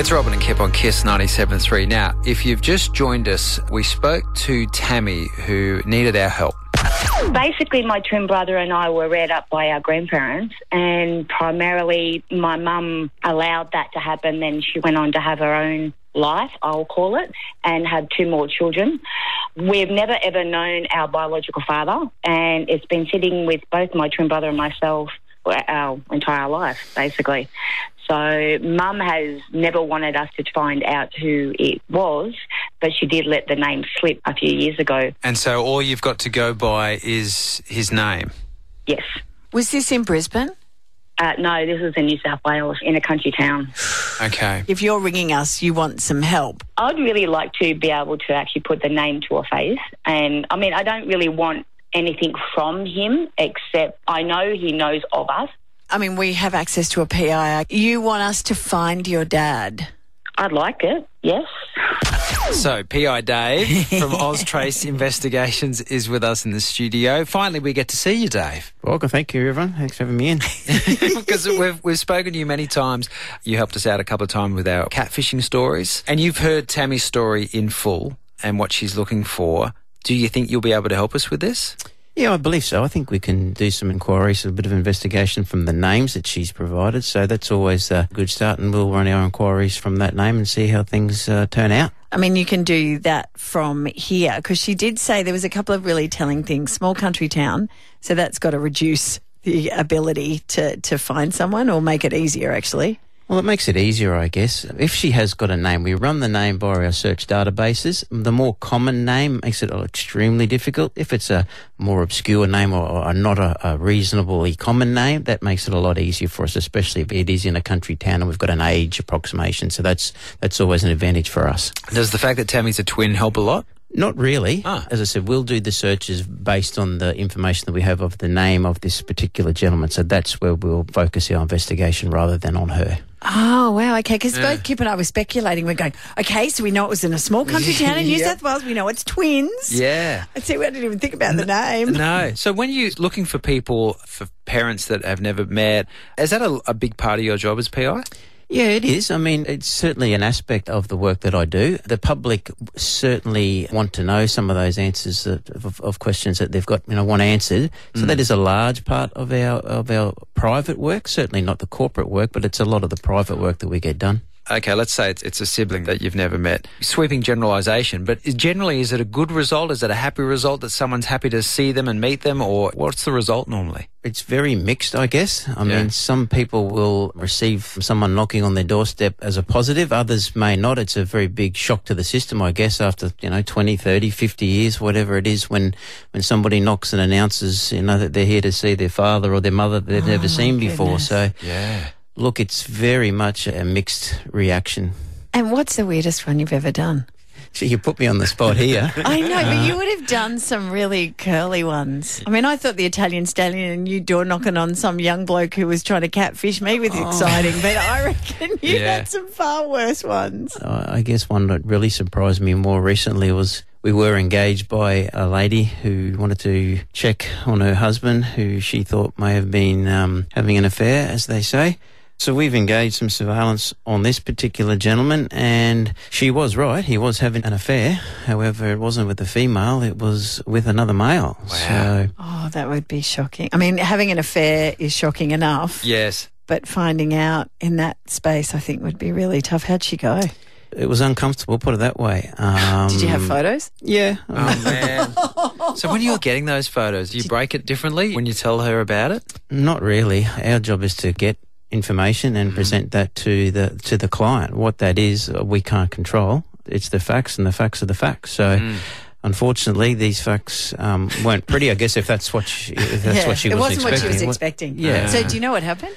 It's Robin and Kip on Kiss 97.3. Now, if you've just joined us, we spoke to Tammy who needed our help. Basically, my twin brother and I were reared up by our grandparents, and primarily my mum allowed that to happen. Then she went on to have her own life, I'll call it, and had two more children. We've never ever known our biological father, and it's been sitting with both my twin brother and myself our entire life, basically. So, mum has never wanted us to find out who it was, but she did let the name slip a few years ago. And so all you've got to go by is his name. Yes. Was this in Brisbane? Uh, no, this is in New South Wales, in a country town. Okay. If you're ringing us, you want some help. I'd really like to be able to actually put the name to a face. And I mean, I don't really want anything from him, except I know he knows of us. I mean, we have access to a PI. You want us to find your dad. I'd like it, yes. So, PI Dave from Oz Trace Investigations is with us in the studio. Finally, we get to see you, Dave. Welcome, thank you, everyone. Thanks for having me in. because we've, we've spoken to you many times. You helped us out a couple of times with our catfishing stories, and you've heard Tammy's story in full and what she's looking for. Do you think you'll be able to help us with this? yeah, I believe so. I think we can do some inquiries, a bit of investigation from the names that she's provided. So that's always a good start, and we'll run our inquiries from that name and see how things uh, turn out. I mean, you can do that from here because she did say there was a couple of really telling things. Small country town, so that's got to reduce the ability to, to find someone or make it easier, actually. Well, it makes it easier, I guess. If she has got a name, we run the name by our search databases. The more common name makes it extremely difficult. If it's a more obscure name or, or not a, a, reasonably common name, that makes it a lot easier for us, especially if it is in a country town and we've got an age approximation. So that's that's always an advantage for us. Does the fact that Tammy's a twin help a lot? Not really. Ah. As I said, we'll do the searches based on the information that we have of the name of this particular gentleman. So that's where we'll focus our investigation rather than on her. Oh, wow. Okay. Because both Kip and I were speculating. We're going, okay, so we know it was in a small country town in New Yep. South Wales. We know it's twins. Yeah. I see. We didn't even think about the name. No. So when you're looking for people, for parents that have never met, is that a, a big part of your job as PI? Yeah, it is. I mean, it's certainly an aspect of the work that I do. The public certainly want to know some of those answers that, of, of questions that they've got, you know, want answered. So that mm. is a large part of our of our private work. Certainly not the corporate work, but it's a lot of the private work that we get done. Okay, let's say it's, it's a sibling that you've never met. Sweeping generalisation, but is- generally, is it a good result? Is it a happy result that someone's happy to see them and meet them, or what's the result normally? It's very mixed, I guess. I Yeah. mean, some people will receive someone knocking on their doorstep as a positive. Others may not. It's a very big shock to the system, I guess, after, you know, 20, 30, 50 years, whatever it is, when, when somebody knocks and announces, you know, that they're here to see their father or their mother that they've never seen oh, before. So, Yeah. look, it's very much a mixed reaction. And what's the weirdest one you've ever done? So you put me on the spot here. I know, but you would have done some really curly ones. I mean, I thought the Italian stallion and you door knocking on some young bloke who was trying to catfish me was exciting, but I reckon you Yeah. had some far worse ones. Uh, I guess one that really surprised me more recently was we were engaged by a lady who wanted to check on her husband, who she thought may have been um, having an affair, as they say. So we've engaged some surveillance on this particular gentleman, and she was right. He was having an affair. However, it wasn't with a female; it was with another male. So Oh, that would be shocking. I mean, having an affair is shocking enough, Yes. but finding out in that space, I think, would be really tough. How'd she go? it was uncomfortable. Put it that way. Um, Did you have photos? Yeah. Oh, man. so when you're getting those photos, do you break it differently when you tell her about it? Not really. Our job is to get information and present that to the to the client. What that is, uh, we can't control. It's the facts, and the facts are the facts. So. Unfortunately, these facts um, weren't pretty. I guess if that's what she, if that's Yeah, what she was expecting. it was wasn't what she was expecting. expecting. Yeah. So, do you know what happened?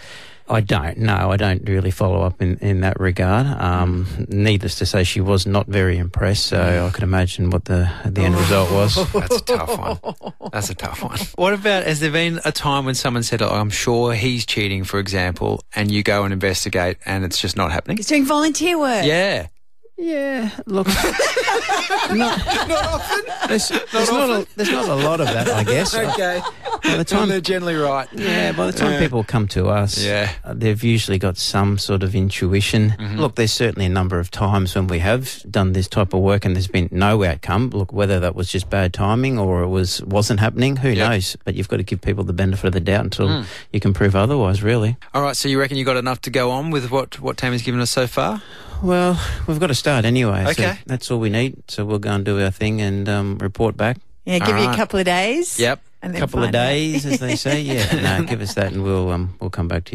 I don't. No, I don't really follow up in, in that regard. Um, needless to say, she was not very impressed. So I could imagine what the the end result was. That's a tough one. That's a tough one. What about, has there been a time when someone said, oh, I'm sure he's cheating, for example, and you go and investigate and it's just not happening? He's doing volunteer work. Yeah. Yeah, look, not, often. There's, there's not, a, there's not a lot of that, I guess. Okay. By the time they're generally right. Yeah, by the time Yeah. people come to us, Yeah. uh, they've usually got some sort of intuition. Mm-hmm. Look, there's certainly a number of times when we have done this type of work and there's been no outcome. Look, whether that was just bad timing or it was wasn't happening, who Yep. knows? But you've got to give people the benefit of the doubt until Mm. you can prove otherwise. Really. All right, so you reckon you got enough to go on with what what Tammy's given us so far? Well, we've got to start anyway. so Okay. that's all we need. So we'll go and do our thing and um, report back. Yeah, give you a couple of days. Yep. A couple of days, as they say. Yeah, no, give us that and we'll um, we'll come back to you.